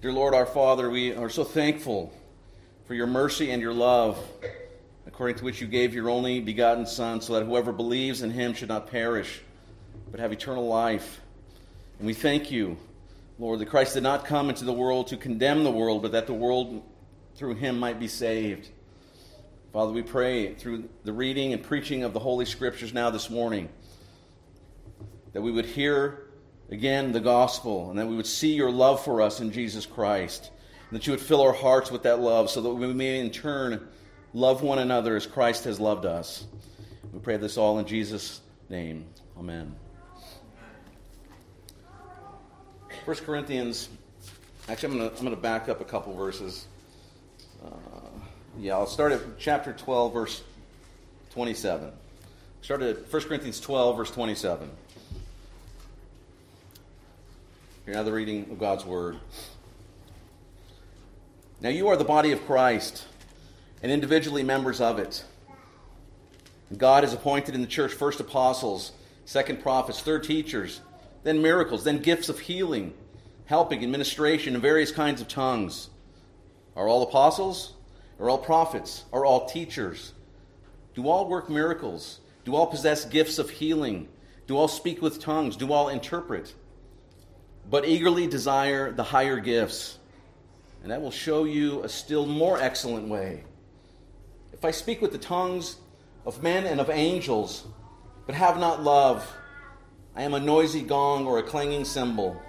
Dear Lord, our Father, we are so thankful for your mercy and your love, according to which you gave your only begotten Son, so that whoever believes in him should not perish, but have eternal life. And we thank you, Lord, that Christ did not come into the world to condemn the world, but that the world through him might be saved. Father, we pray through the reading and preaching of the Holy Scriptures now this morning that we would hear again the gospel and that we would see your love for us in Jesus Christ, and that you would fill our hearts with that love so that we may in turn love one another as Christ has loved us. We pray this all in Jesus' name. Amen. 1 Corinthians, actually, I'm going to back up a couple verses. Uh, yeah, I'll start at chapter 12, verse 27. Start at 1 Corinthians 12, verse 27. Hear now the reading of God's Word. Now you are the body of Christ, and individually members of it. God has appointed in the church first apostles, second prophets, third teachers, then miracles, then gifts of healing, helping, administration, and various kinds of tongues. Are all apostles? Are all prophets? Are all teachers? Do all work miracles? Do all possess gifts of healing? Do all speak with tongues? Do all interpret? But eagerly desire the higher gifts, and that will show you a still more excellent way. If I speak with the tongues of men and of angels, but have not love, I am a noisy gong or a clanging cymbal.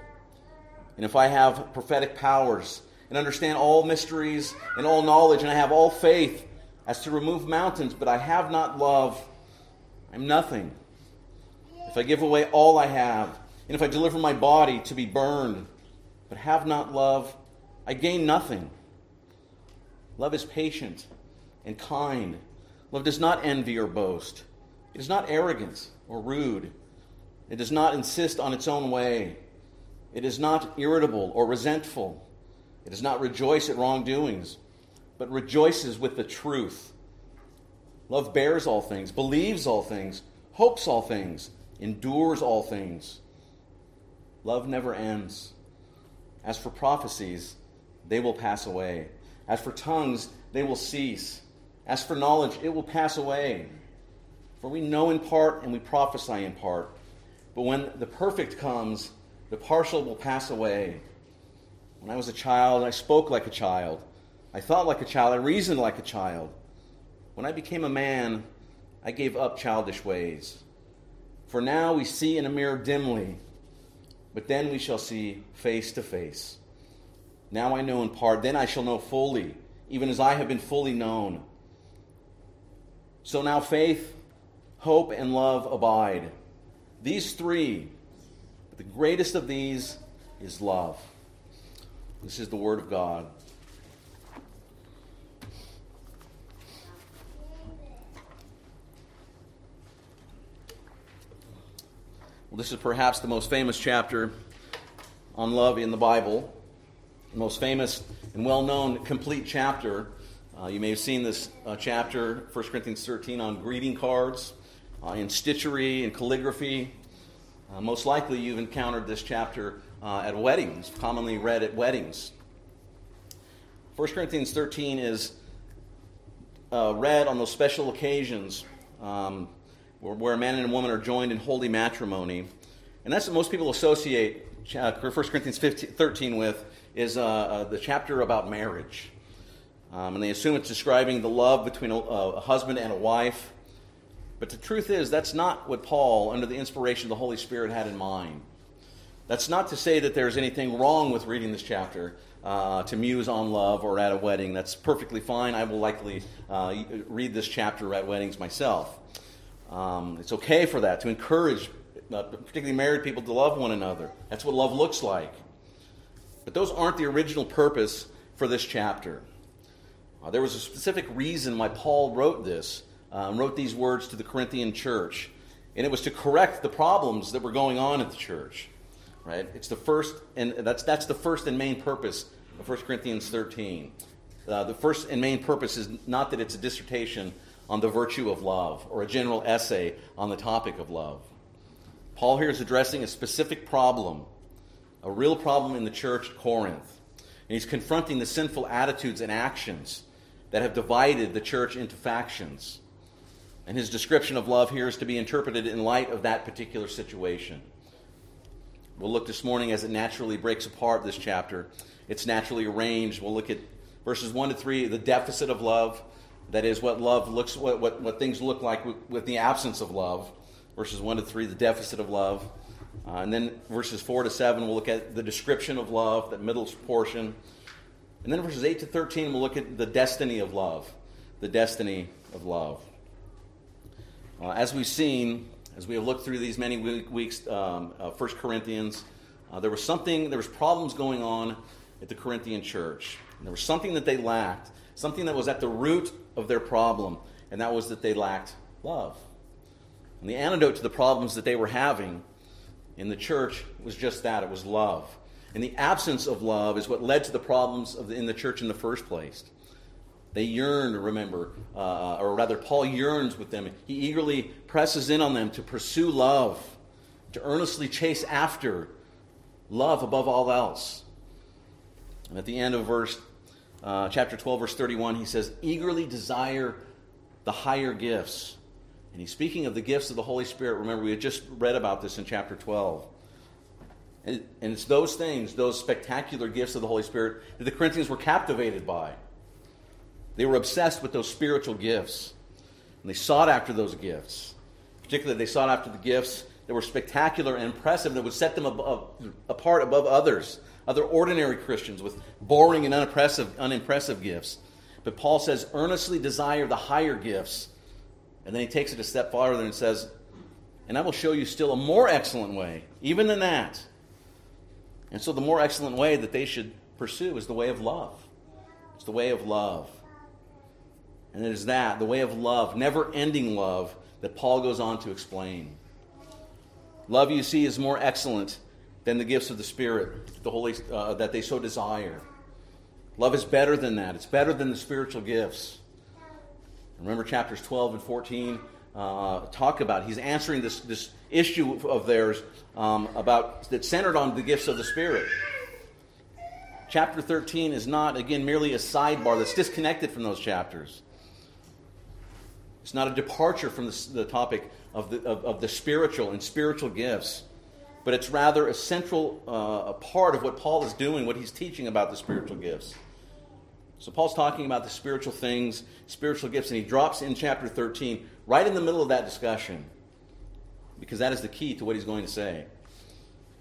And if I have prophetic powers and understand all mysteries and all knowledge, and I have all faith as to remove mountains, but I have not love, I'm nothing. If I give away all I have, and if I deliver my body to be burned, but have not love, I gain nothing. Love is patient and kind. Love does not envy or boast. It is not arrogant or rude. It does not insist on its own way. It is not irritable or resentful. It does not rejoice at wrongdoings, but rejoices with the truth. Love bears all things, believes all things, hopes all things, endures all things. Love never ends. As for prophecies, they will pass away. As for tongues, they will cease. As for knowledge, it will pass away. For we know in part and we prophesy in part. But when the perfect comes, the partial will pass away. When I was a child, I spoke like a child. I thought like a child. I reasoned like a child. When I became a man, I gave up childish ways. For now we see in a mirror dimly, but then we shall see face to face. Now I know in part, then I shall know fully, even as I have been fully known. So now faith, hope, and love abide. These three, but the greatest of these is love. This is the Word of God. This is perhaps the most famous chapter on love in the Bible, the most famous and well known complete chapter. Uh, you may have seen this uh, chapter, 1 Corinthians 13, on greeting cards, uh, in stitchery and calligraphy. Uh, most likely you've encountered this chapter uh, at weddings, commonly read at weddings. 1 Corinthians 13 is uh, read on those special occasions um, where, a man and a woman are joined in holy matrimony. And that's what most people associate uh, 1 Corinthians 15, 13 with, is uh, uh, the chapter about marriage. Um, and they assume it's describing the love between a, a husband and a wife. But the truth is, that's not what Paul, under the inspiration of the Holy Spirit, had in mind. That's not to say that there's anything wrong with reading this chapter uh, to muse on love or at a wedding. That's perfectly fine. I will likely uh, read this chapter at weddings myself. Um, it's okay for that, to encourage uh, particularly married people to love one another. That's what love looks like. But those aren't the original purpose for this chapter. Uh, there was a specific reason why Paul wrote this, um, wrote these words to the Corinthian church, and it was to correct the problems that were going on at the church right? It's the first, and that's, that's the first and main purpose of 1 Corinthians 13. Uh, the first and main purpose is not that it's a dissertation on the virtue of love or a general essay on the topic of love. Paul here is addressing a specific problem, a real problem in the church at Corinth. And he's confronting the sinful attitudes and actions that have divided the church into factions. And his description of love here is to be interpreted in light of that particular situation. We'll look this morning as it naturally breaks apart this chapter. It's naturally arranged. We'll look at verses 1 to 3, the deficit of love. That is, what love looks, what, what, what things look like with, with the absence of love. Verses 1 to 3, the deficit of love. Uh, and then verses 4 to 7, we'll look at the description of love, that middle portion. And then verses 8 to 13, we'll look at the destiny of love. The destiny of love. Uh, as we've seen, as we have looked through these many weeks, um, uh, 1 Corinthians, uh, there was something, there was problems going on at the Corinthian church. And there was something that they lacked, something that was at the root of their problem, and that was that they lacked love. And the antidote to the problems that they were having in the church was just that it was love. And the absence of love is what led to the problems the, in the church in the first place. They yearn, remember, uh, or rather, Paul yearns with them. He eagerly presses in on them to pursue love, to earnestly chase after love above all else. And at the end of verse, uh, chapter 12, verse 31, he says, eagerly desire the higher gifts. And he's speaking of the gifts of the Holy Spirit. Remember, we had just read about this in chapter 12. And, and it's those things, those spectacular gifts of the Holy Spirit, that the Corinthians were captivated by. They were obsessed with those spiritual gifts. And they sought after those gifts. Particularly, they sought after the gifts that were spectacular and impressive that would set them apart above others, other ordinary Christians with boring and unimpressive, unimpressive gifts. But Paul says, earnestly desire the higher gifts. And then he takes it a step farther and says, and I will show you still a more excellent way, even than that. And so, the more excellent way that they should pursue is the way of love. It's the way of love. And it is that, the way of love, never ending love, that Paul goes on to explain. Love, you see, is more excellent than the gifts of the Spirit the Holy, uh, that they so desire. Love is better than that, it's better than the spiritual gifts. Remember chapters 12 and 14 uh, talk about. He's answering this, this issue of theirs um, about that's centered on the gifts of the Spirit. Chapter 13 is not, again, merely a sidebar that's disconnected from those chapters. It's not a departure from the, the topic of the, of, of, the spiritual and spiritual gifts, but it's rather a central uh, a part of what Paul is doing, what he's teaching about the spiritual gifts. So Paul's talking about the spiritual things, spiritual gifts, and he drops in chapter 13 right in the middle of that discussion because that is the key to what he's going to say.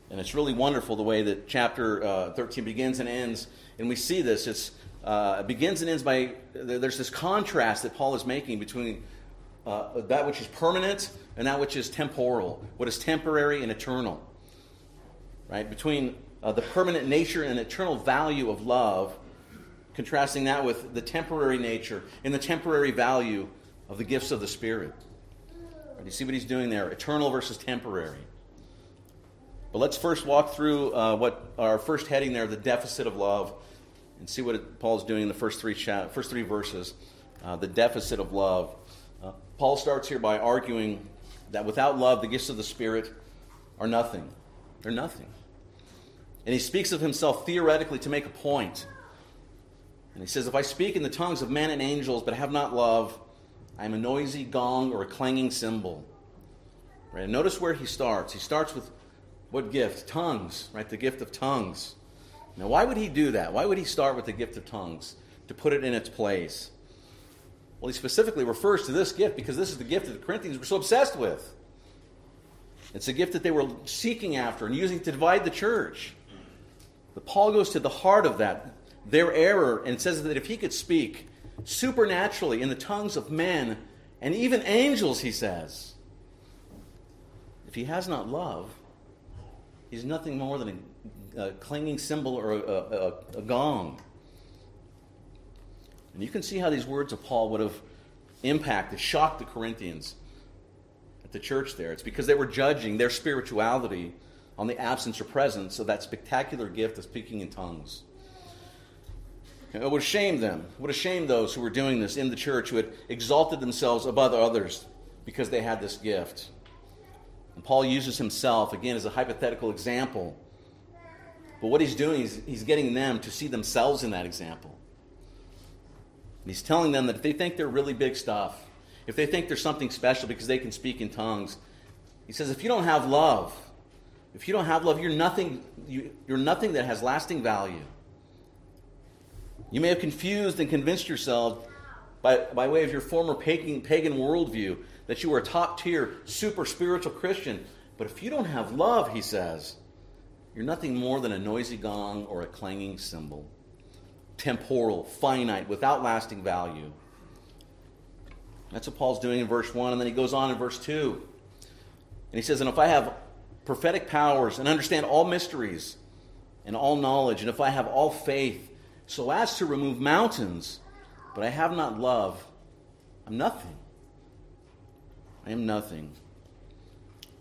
And it's really wonderful the way that chapter uh, 13 begins and ends. And we see this. It's, uh, it begins and ends by, there's this contrast that Paul is making between uh, that which is permanent and that which is temporal, what is temporary and eternal. Right? Between uh, the permanent nature and eternal value of love, contrasting that with the temporary nature and the temporary value of the gifts of the Spirit. Right, you see what he's doing there? Eternal versus temporary. But let's first walk through uh, what our first heading there, the deficit of love, and see what it, Paul's doing in the first three, cha- first three verses. Uh, the deficit of love. Uh, Paul starts here by arguing that without love, the gifts of the Spirit are nothing. They're nothing. And he speaks of himself theoretically to make a point. And he says, If I speak in the tongues of men and angels, but have not love, I am a noisy gong or a clanging cymbal. Right? And notice where he starts. He starts with what gift? Tongues, right? The gift of tongues. Now, why would he do that? Why would he start with the gift of tongues to put it in its place? Well, he specifically refers to this gift because this is the gift that the Corinthians were so obsessed with. It's a gift that they were seeking after and using to divide the church. Paul goes to the heart of that, their error, and says that if he could speak supernaturally in the tongues of men and even angels, he says. If he has not love, he's nothing more than a, a clanging cymbal or a, a, a, gong. And you can see how these words of Paul would have impacted, shocked the Corinthians at the church there. It's because they were judging their spirituality on the absence or presence of that spectacular gift of speaking in tongues. It would shame them. It would shame those who were doing this in the church, who had exalted themselves above others because they had this gift. And Paul uses himself, again, as a hypothetical example But what he's doing is he's getting them to see themselves in that example. And he's telling them that if they think they're really big stuff, if they think there's something special because they can speak in tongues, he says, if you don't have love, if you don't have love, you're nothing, you, are nothing that has lasting value. You may have confused and convinced yourself by, by way of your former pagan, pagan worldview that you were a top tier, super spiritual Christian. But if you don't have love, he says, you're nothing more than a noisy gong or a clanging cymbal. Temporal, finite, without lasting value. That's what Paul's doing in verse 1, and then he goes on in verse 2. And he says, And if I have prophetic powers and understand all mysteries and all knowledge, and if I have all faith so as to remove mountains, but I have not love, I'm nothing. I am nothing.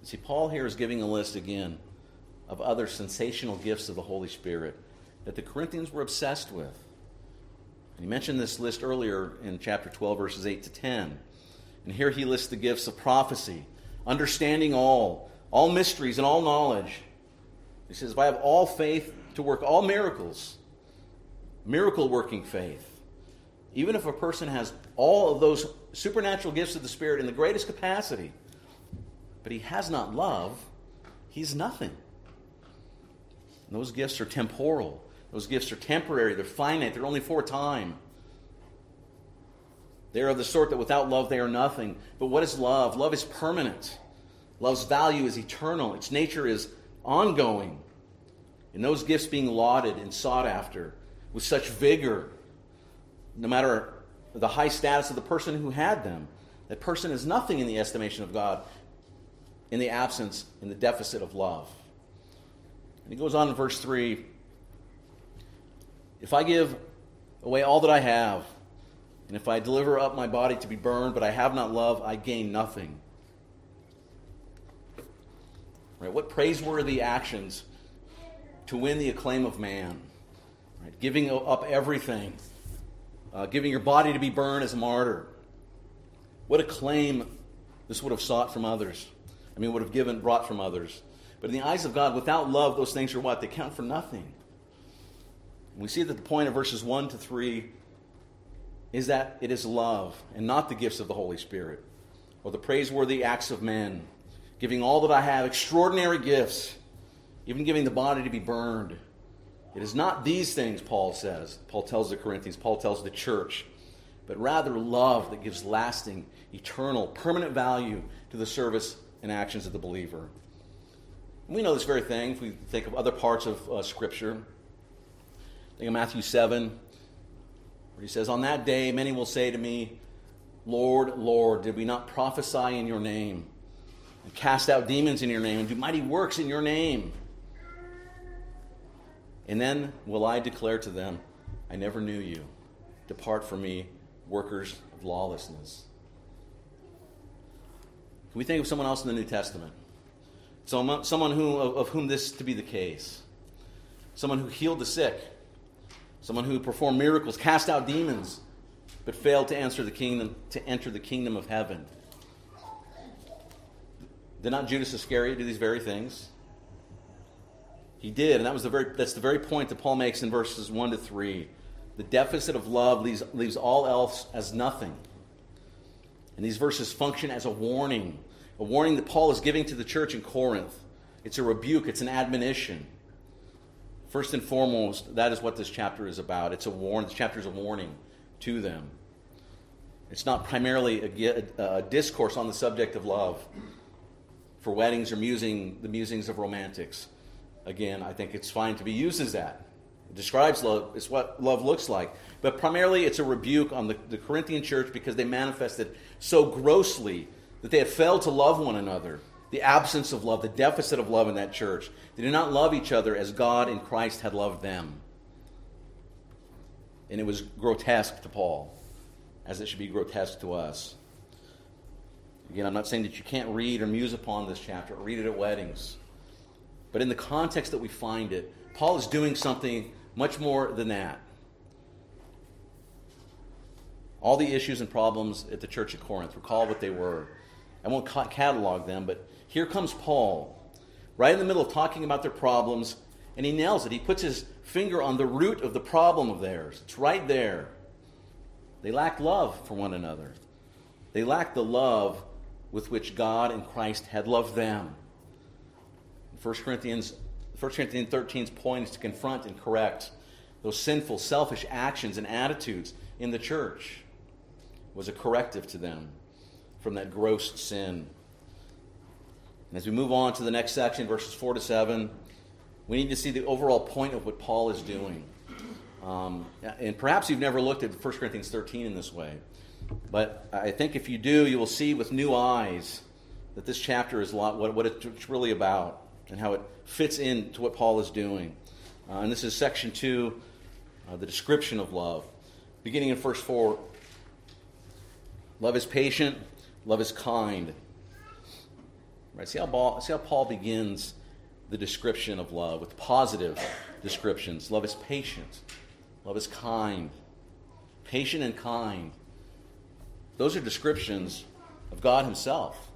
See, Paul here is giving a list again of other sensational gifts of the Holy Spirit that the Corinthians were obsessed with. And he mentioned this list earlier in chapter 12, verses 8 to 10. And here he lists the gifts of prophecy, understanding all, all mysteries, and all knowledge. He says, If I have all faith to work all miracles, miracle working faith, even if a person has all of those supernatural gifts of the Spirit in the greatest capacity, but he has not love, he's nothing. And those gifts are temporal. Those gifts are temporary. They're finite. They're only for a time. They are of the sort that without love they are nothing. But what is love? Love is permanent. Love's value is eternal. Its nature is ongoing. And those gifts being lauded and sought after with such vigor no matter the high status of the person who had them. That person is nothing in the estimation of God in the absence, in the deficit of love. And he goes on in verse 3 If I give away all that I have, and if I deliver up my body to be burned, but I have not love, I gain nothing. Right? What praiseworthy actions to win the acclaim of man. Right? Giving up everything uh, giving your body to be burned as a martyr. What a claim this would have sought from others. I mean, would have given, brought from others. But in the eyes of God, without love, those things are what? They count for nothing. We see that the point of verses 1 to 3 is that it is love and not the gifts of the Holy Spirit or the praiseworthy acts of men, giving all that I have, extraordinary gifts, even giving the body to be burned. It is not these things, Paul says. Paul tells the Corinthians, Paul tells the church, but rather love that gives lasting, eternal, permanent value to the service and actions of the believer. We know this very thing if we think of other parts of uh, Scripture. Think of Matthew 7, where he says, On that day, many will say to me, Lord, Lord, did we not prophesy in your name, and cast out demons in your name, and do mighty works in your name? And then will I declare to them, I never knew you. Depart from me, workers of lawlessness. Can we think of someone else in the New Testament? Someone who, of whom this to be the case. Someone who healed the sick. Someone who performed miracles, cast out demons, but failed to answer the kingdom, to enter the kingdom of heaven. Did not Judas Iscariot do these very things? He did, and that was the very, that's the very point that Paul makes in verses 1 to 3. The deficit of love leaves, leaves all else as nothing. And these verses function as a warning, a warning that Paul is giving to the church in Corinth. It's a rebuke, it's an admonition. First and foremost, that is what this chapter is about. It's a warn. This chapter is a warning to them. It's not primarily a, a discourse on the subject of love for weddings or musing, the musings of romantics again, I think it's fine to be used as that. It describes love, it's what love looks like. But primarily, it's a rebuke on the, the Corinthian church because they manifested so grossly that they had failed to love one another. The absence of love, the deficit of love in that church. They did not love each other as God and Christ had loved them. And it was grotesque to Paul, as it should be grotesque to us. Again, I'm not saying that you can't read or muse upon this chapter, read it at weddings. But in the context that we find it, Paul is doing something much more than that. All the issues and problems at the church at Corinth, recall what they were. I won't catalog them, but here comes Paul, right in the middle of talking about their problems, And he nails it. He puts his finger on the root of the problem of theirs. It's right there. They lack love for one another. They lack the love with which God and Christ had loved them. 1 Corinthians, 1 Corinthians 13's point is to confront and correct those sinful, selfish actions and attitudes in the church. Was a corrective to them from that gross sin. And as we move on to the next section, verses 4 to 7, we need to see the overall point of what Paul is doing. Um, and perhaps you've never looked at 1 Corinthians 13 in this way. But I think if you do, you will see with new eyes that this chapter is lot what, what it's really about and how it fits into what Paul is doing. Uh, and this is section 2, uh, the description of love. Beginning in verse 4 Love is patient, love is kind. Right? See how, Paul, see how Paul begins the description of love with positive descriptions. Love is patient, love is kind. Patient and kind. Those are descriptions of God Himself.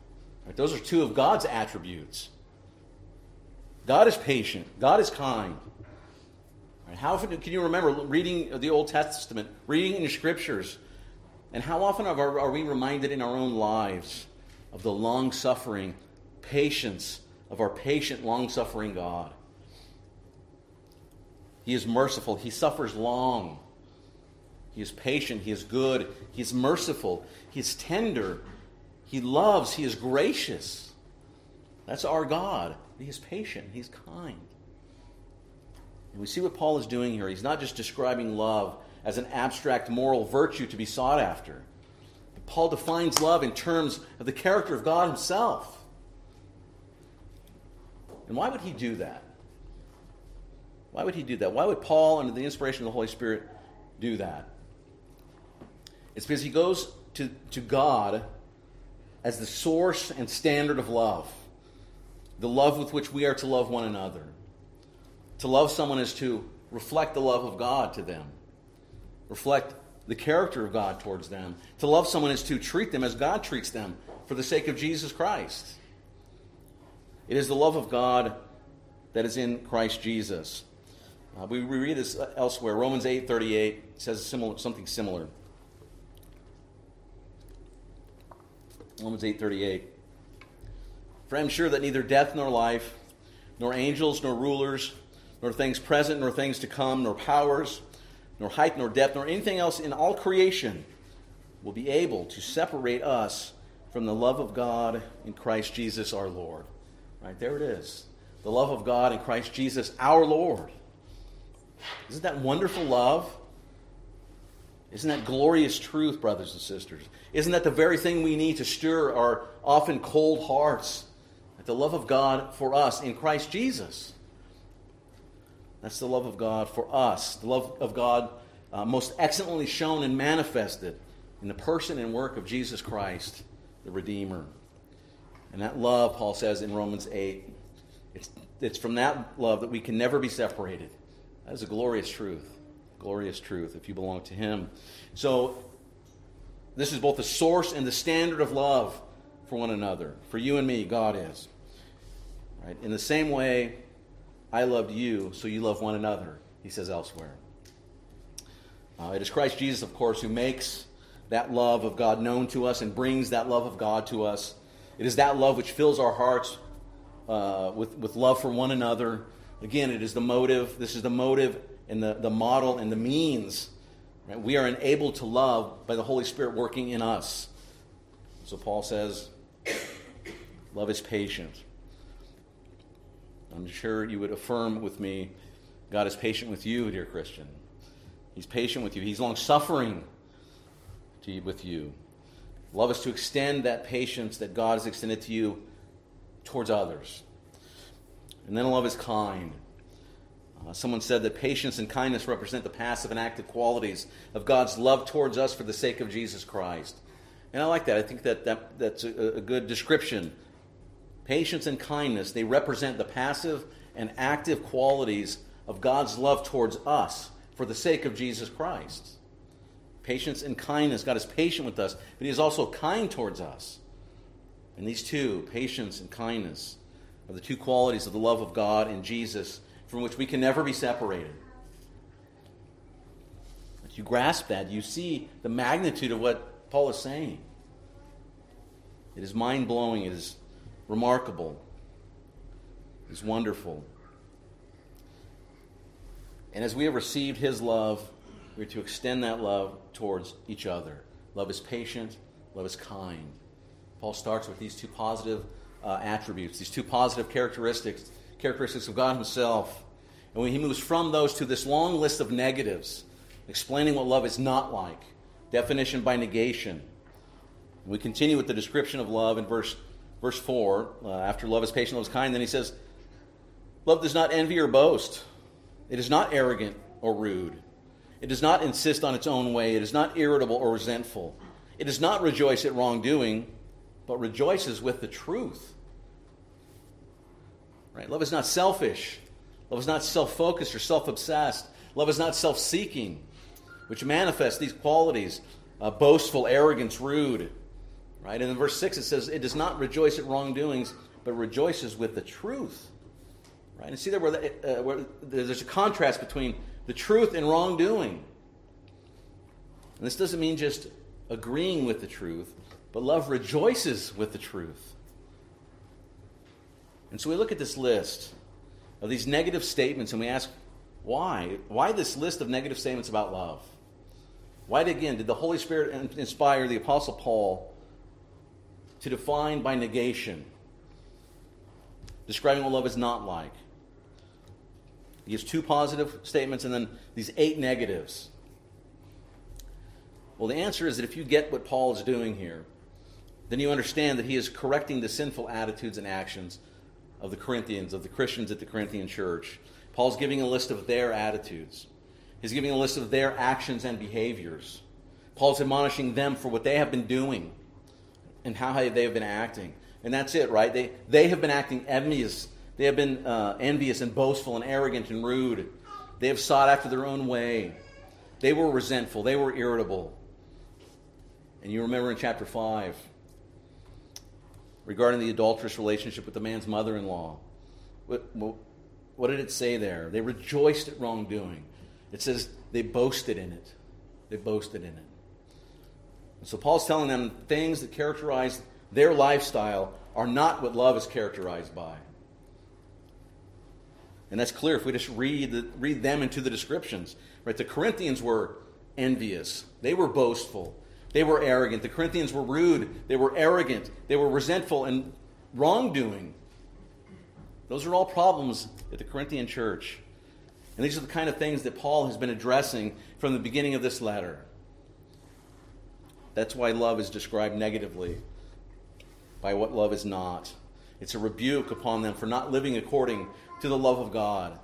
Right? Those are two of God's attributes. God is patient, God is kind. Right? How often can you remember reading the Old Testament, reading in the scriptures, and how often are, are we reminded in our own lives of the long suffering, patience of our patient, long suffering God? He is merciful, He suffers long. He is patient. He is good. He is merciful. He is tender. He loves. He is gracious. That's our God. He is patient. He's kind. And we see what Paul is doing here. He's not just describing love as an abstract moral virtue to be sought after. But Paul defines love in terms of the character of God himself. And why would he do that? Why would he do that? Why would Paul, under the inspiration of the Holy Spirit, do that? It's because he goes to, to God as the source and standard of love, the love with which we are to love one another. To love someone is to reflect the love of God to them, reflect the character of God towards them. To love someone is to treat them as God treats them for the sake of Jesus Christ. It is the love of God that is in Christ Jesus. Uh, we, we read this elsewhere. Romans 8 38 says similar, something similar. Romans 8:38. For I am sure that neither death nor life, nor angels nor rulers, nor things present nor things to come, nor powers, nor height nor depth, nor anything else in all creation will be able to separate us from the love of God in Christ Jesus our Lord. Right there it is. The love of God in Christ Jesus our Lord. Isn't that wonderful love? Isn't that glorious truth, brothers and sisters? Isn't that the very thing we need to stir our often cold hearts? The love of God for us in Christ Jesus. That's the love of God for us. The love of God uh, most excellently shown and manifested in the person and work of Jesus Christ, the Redeemer. And that love, Paul says in Romans 8, it's, it's from that love that we can never be separated. That is a glorious truth glorious truth if you belong to Him. So, this is both the source and the standard of love for one another. For you and me, God is. Right? In the same way, I loved you, so you love one another, he says elsewhere. Uh, it is Christ Jesus, of course, who makes that love of God known to us and brings that love of God to us. It is that love which fills our hearts uh, with, with love for one another. Again, it is the motive. This is the motive and the, the model and the means. Right? We are enabled to love by the Holy Spirit working in us. So Paul says, love is patient. I'm sure you would affirm with me God is patient with you, dear Christian. He's patient with you. He's long suffering with you. Love is to extend that patience that God has extended to you towards others. And then love is kind. Uh, someone said that patience and kindness represent the passive and active qualities of God's love towards us for the sake of Jesus Christ. And I like that. I think that, that that's a, a good description. Patience and kindness, they represent the passive and active qualities of God's love towards us for the sake of Jesus Christ. Patience and kindness. God is patient with us, but He is also kind towards us. And these two, patience and kindness, are the two qualities of the love of God in Jesus from which we can never be separated. If you grasp that, you see the magnitude of what Paul is saying. It is mind blowing, it is remarkable, it is wonderful. And as we have received his love, we're to extend that love towards each other. Love is patient, love is kind. Paul starts with these two positive uh, attributes, these two positive characteristics, characteristics of God Himself. And when he moves from those to this long list of negatives, explaining what love is not like, definition by negation. We continue with the description of love in verse, verse 4. Uh, after love is patient, love is kind, then he says, Love does not envy or boast. It is not arrogant or rude. It does not insist on its own way. It is not irritable or resentful. It does not rejoice at wrongdoing, but rejoices with the truth. Right? Love is not selfish. Love is not self focused or self obsessed. Love is not self seeking, which manifests these qualities uh, boastful, arrogance, rude. Right? And in verse 6 it says, It does not rejoice at wrongdoings, but rejoices with the truth. Right? And see there where, the, uh, where there's a contrast between the truth and wrongdoing. And this doesn't mean just agreeing with the truth, but love rejoices with the truth. And so we look at this list of these negative statements and we ask, why? Why this list of negative statements about love? Why, again, did the Holy Spirit inspire the Apostle Paul to define by negation, describing what love is not like? He gives two positive statements and then these eight negatives. Well, the answer is that if you get what Paul is doing here, then you understand that he is correcting the sinful attitudes and actions of the Corinthians, of the Christians at the Corinthian church. Paul's giving a list of their attitudes, he's giving a list of their actions and behaviors. Paul's admonishing them for what they have been doing and how they have been acting. And that's it, right? They, they have been acting envious they have been uh, envious and boastful and arrogant and rude. They have sought after their own way. They were resentful. They were irritable. And you remember in chapter 5 regarding the adulterous relationship with the man's mother in law. What, what, did it say there? They rejoiced at wrongdoing. It says they boasted in it. They boasted in it. And so Paul's telling them things that characterize their lifestyle are not what love is characterized by. And that's clear if we just read, the, read them into the descriptions. Right? The Corinthians were envious, they were boastful, they were arrogant. The Corinthians were rude, they were arrogant, they were resentful and wrongdoing. Those are all problems at the Corinthian church. And these are the kind of things that Paul has been addressing from the beginning of this letter. That's why love is described negatively by what love is not. It's a rebuke upon them for not living according to the love of God,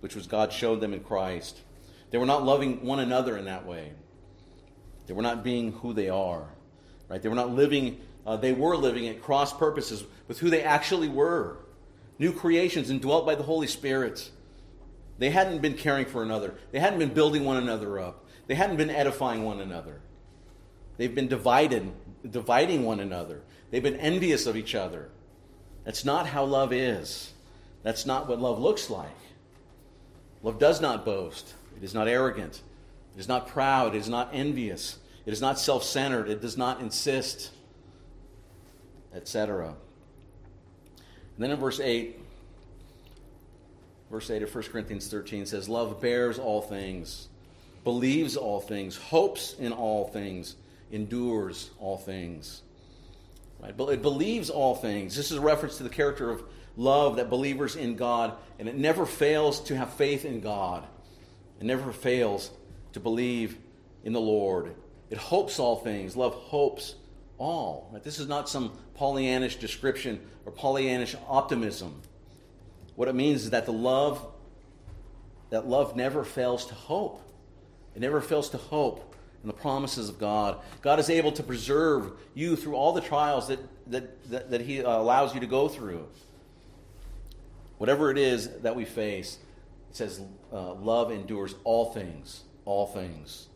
which was God showed them in Christ. They were not loving one another in that way. They were not being who they are. Right? They were not living, uh, they were living at cross purposes with who they actually were. New creations indwelt by the Holy Spirit. They hadn't been caring for another. They hadn't been building one another up. They hadn't been edifying one another. They've been divided, dividing one another. They've been envious of each other. That's not how love is. That's not what love looks like. Love does not boast, it is not arrogant, it is not proud, it is not envious, it is not self centered, it does not insist, etc. And then in verse 8, verse 8 of 1 Corinthians 13 says, Love bears all things, believes all things, hopes in all things, endures all things. Right? But it believes all things. This is a reference to the character of love that believers in God, and it never fails to have faith in God. It never fails to believe in the Lord. It hopes all things. Love hopes all. Right? This is not some Pollyannish description or Pollyannish optimism. What it means is that the love that love never fails to hope. It never fails to hope in the promises of God. God is able to preserve you through all the trials that, that, that, that He allows you to go through. Whatever it is that we face, it says uh, love endures all things, all things.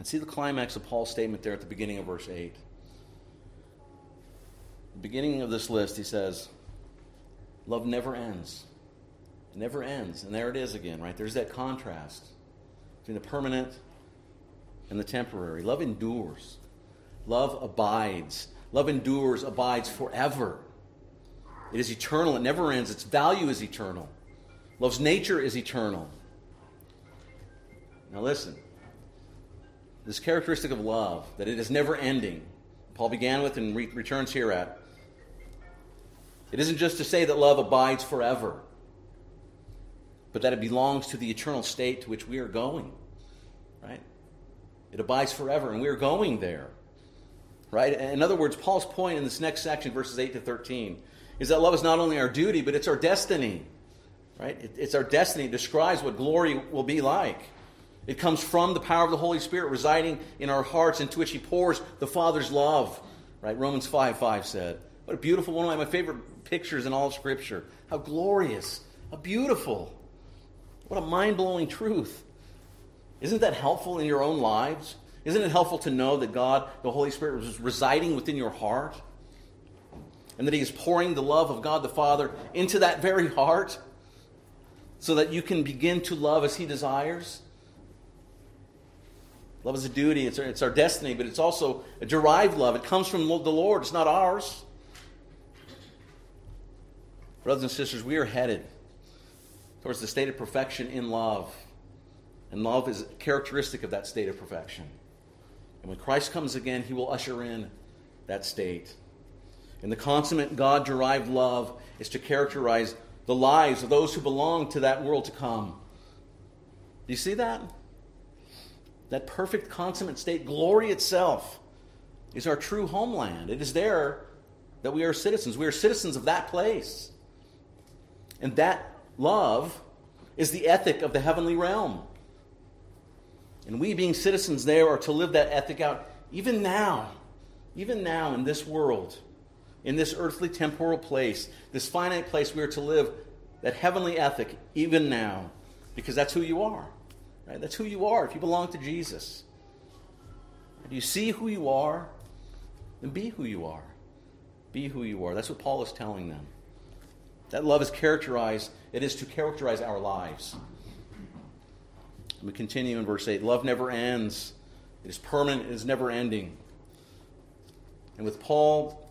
And see the climax of Paul's statement there at the beginning of verse 8. The beginning of this list, he says, Love never ends. It never ends. And there it is again, right? There's that contrast between the permanent and the temporary. Love endures, love abides. Love endures, abides forever. It is eternal, it never ends. Its value is eternal. Love's nature is eternal. Now, listen. This characteristic of love, that it is never ending, Paul began with and re- returns here at, it isn't just to say that love abides forever, but that it belongs to the eternal state to which we are going. Right? It abides forever, and we are going there. Right? In other words, Paul's point in this next section, verses 8 to 13, is that love is not only our duty, but it's our destiny. Right? it's our destiny. It describes what glory will be like. It comes from the power of the Holy Spirit residing in our hearts, into which He pours the Father's love. Right? Romans 5 5 said. What a beautiful one of my favorite pictures in all of Scripture. How glorious. How beautiful. What a mind blowing truth. Isn't that helpful in your own lives? Isn't it helpful to know that God, the Holy Spirit, is residing within your heart? And that He is pouring the love of God the Father into that very heart so that you can begin to love as He desires? Love is a duty, it's our, it's our destiny, but it's also a derived love. It comes from the Lord, it's not ours. Brothers and sisters, we are headed towards the state of perfection in love. And love is characteristic of that state of perfection. And when Christ comes again, he will usher in that state. And the consummate God derived love is to characterize the lives of those who belong to that world to come. Do you see that? That perfect consummate state, glory itself, is our true homeland. It is there that we are citizens. We are citizens of that place. And that love is the ethic of the heavenly realm. And we, being citizens there, are to live that ethic out even now, even now in this world, in this earthly temporal place, this finite place, we are to live that heavenly ethic even now, because that's who you are. Right? That's who you are if you belong to Jesus. Do you see who you are? Then be who you are. Be who you are. That's what Paul is telling them. That love is characterized, it is to characterize our lives. We continue in verse 8 Love never ends, it is permanent, it is never ending. And with Paul,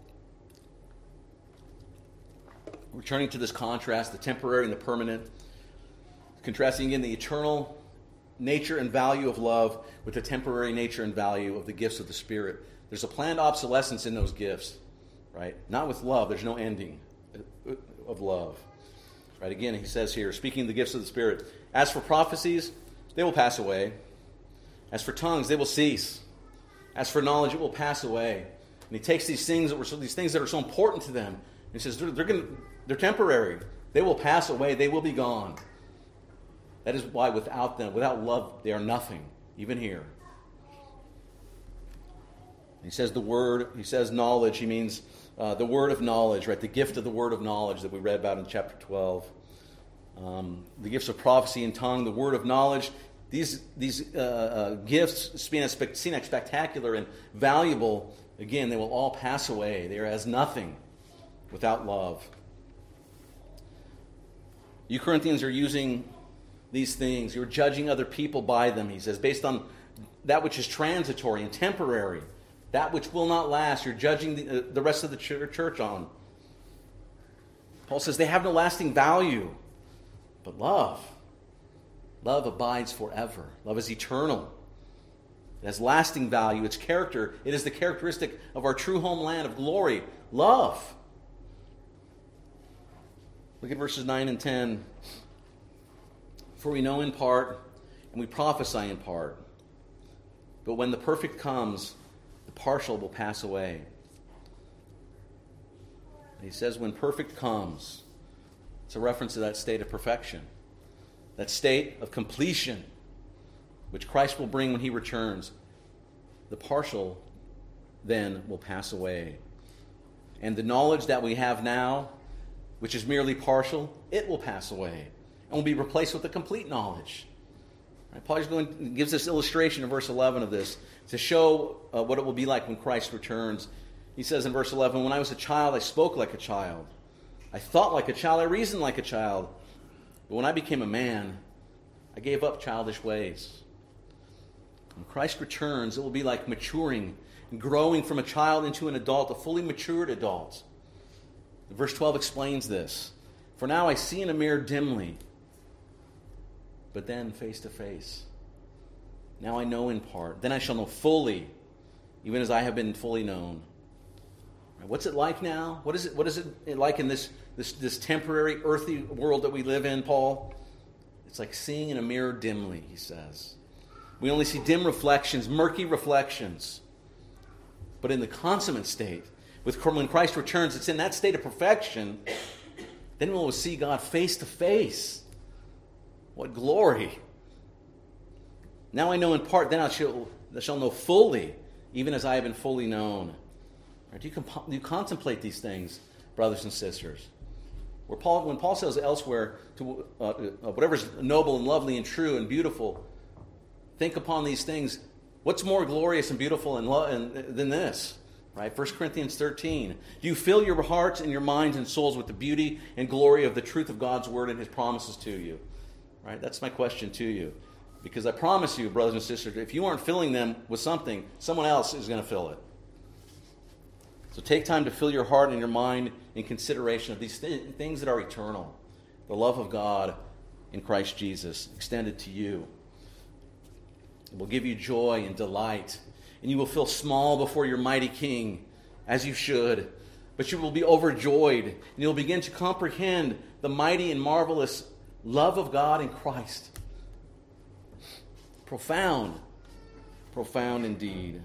returning to this contrast, the temporary and the permanent, contrasting again the eternal nature and value of love with the temporary nature and value of the gifts of the Spirit. There's a planned obsolescence in those gifts, right? Not with love, there's no ending of love. Right, again, he says here, speaking the gifts of the Spirit, as for prophecies, they will pass away. As for tongues, they will cease. As for knowledge, it will pass away. And he takes these things that were so, these things that are so important to them, and he says they're, they're, gonna, they're temporary. They will pass away. They will be gone. That is why without them, without love, they are nothing, even here. He says the word, he says knowledge, he means uh, the word of knowledge, right? The gift of the word of knowledge that we read about in chapter 12. Um, the gifts of prophecy and tongue, the word of knowledge. These, these uh, uh, gifts, seen as, seen as spectacular and valuable, again, they will all pass away. They are as nothing without love. You Corinthians are using these things. You're judging other people by them, he says, based on that which is transitory and temporary. That which will not last, you're judging the, uh, the rest of the church on. Paul says they have no lasting value. But love, love abides forever. Love is eternal. It has lasting value. Its character, it is the characteristic of our true homeland of glory. Love. Look at verses 9 and 10. For we know in part, and we prophesy in part. But when the perfect comes, the partial will pass away. he says, when perfect comes, it's a reference to that state of perfection, that state of completion, which Christ will bring when he returns. The partial then will pass away. And the knowledge that we have now, which is merely partial, it will pass away and will be replaced with the complete knowledge. Right? Paul gives this illustration in verse 11 of this to show uh, what it will be like when Christ returns. He says in verse 11, When I was a child, I spoke like a child. I thought like a child. I reasoned like a child. But when I became a man, I gave up childish ways. When Christ returns, it will be like maturing and growing from a child into an adult, a fully matured adult. Verse 12 explains this. For now I see in a mirror dimly, but then face to face. Now I know in part. Then I shall know fully, even as I have been fully known. What's it like now? What is it, what is it like in this, this, this temporary earthy world that we live in, Paul? It's like seeing in a mirror dimly, he says. We only see dim reflections, murky reflections. But in the consummate state, with when Christ returns, it's in that state of perfection. Then we'll see God face to face. What glory! Now I know in part, then I shall, I shall know fully, even as I have been fully known. Right? Do, you comp- do you contemplate these things, brothers and sisters? Where Paul, when Paul says elsewhere, to uh, uh, whatever's noble and lovely and true and beautiful, think upon these things. What's more glorious and beautiful and lo- and, than this? Right? 1 Corinthians 13. Do you fill your hearts and your minds and souls with the beauty and glory of the truth of God's word and his promises to you? Right? That's my question to you. Because I promise you, brothers and sisters, if you aren't filling them with something, someone else is going to fill it. So take time to fill your heart and your mind in consideration of these th- things that are eternal the love of God in Christ Jesus extended to you. It will give you joy and delight, and you will feel small before your mighty King, as you should. But you will be overjoyed, and you'll begin to comprehend the mighty and marvelous love of God in Christ. Profound, profound indeed.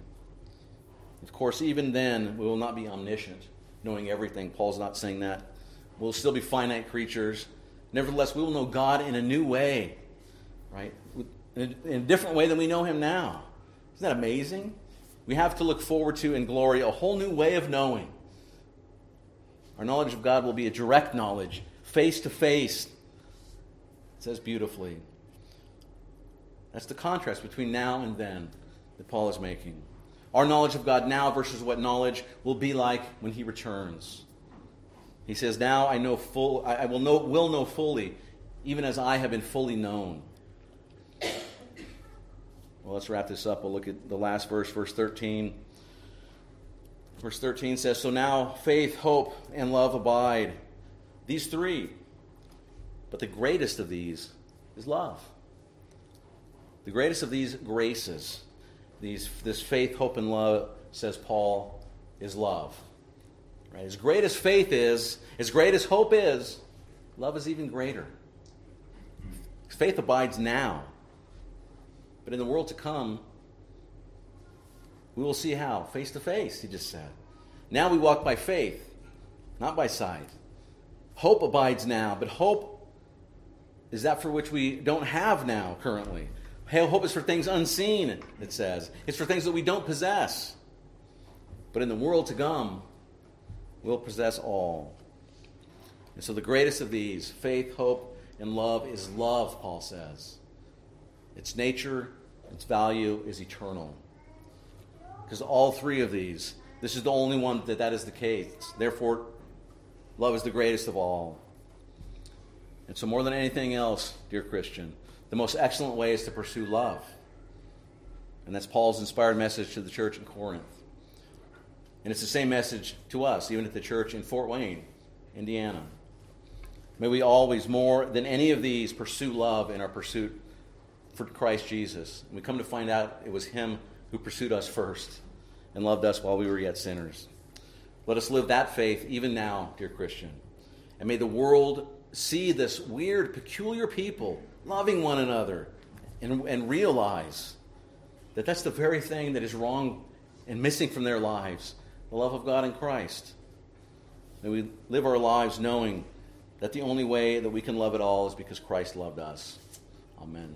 Of course, even then, we will not be omniscient, knowing everything. Paul's not saying that. We'll still be finite creatures. Nevertheless, we will know God in a new way, right? In a, different way than we know Him now. Isn't that amazing? We have to look forward to in glory a whole new way of knowing. Our knowledge of God will be a direct knowledge, face to face. Says beautifully. That's the contrast between now and then that Paul is making. Our knowledge of God now versus what knowledge will be like when he returns. He says, Now I know full I will know will know fully, even as I have been fully known. Well, let's wrap this up. We'll look at the last verse, verse 13. Verse 13 says, So now faith, hope, and love abide. These three. But the greatest of these is love. The greatest of these graces these, this faith, hope, and love, says Paul, is love. Right? As great as faith is, as great as hope is, love is even greater. Faith abides now. But in the world to come, we will see how. Face to face, he just said. Now we walk by faith, not by sight. Hope abides now, but hope is that for which we don't have now currently. Hope is for things unseen, it says. It's for things that we don't possess. But in the world to come, we'll possess all. And so the greatest of these, faith, hope, and love, is love, Paul says. Its nature, its value is eternal. Because all three of these, this is the only one that that is the case. Therefore, love is the greatest of all. And so, more than anything else, dear Christian, the most excellent way is to pursue love. And that's Paul's inspired message to the church in Corinth. And it's the same message to us, even at the church in Fort Wayne, Indiana. May we always, more than any of these, pursue love in our pursuit for Christ Jesus. And we come to find out it was Him who pursued us first and loved us while we were yet sinners. Let us live that faith even now, dear Christian. And may the world see this weird, peculiar people loving one another, and, and realize that that's the very thing that is wrong and missing from their lives the love of God in Christ. That we live our lives knowing that the only way that we can love at all is because Christ loved us. Amen.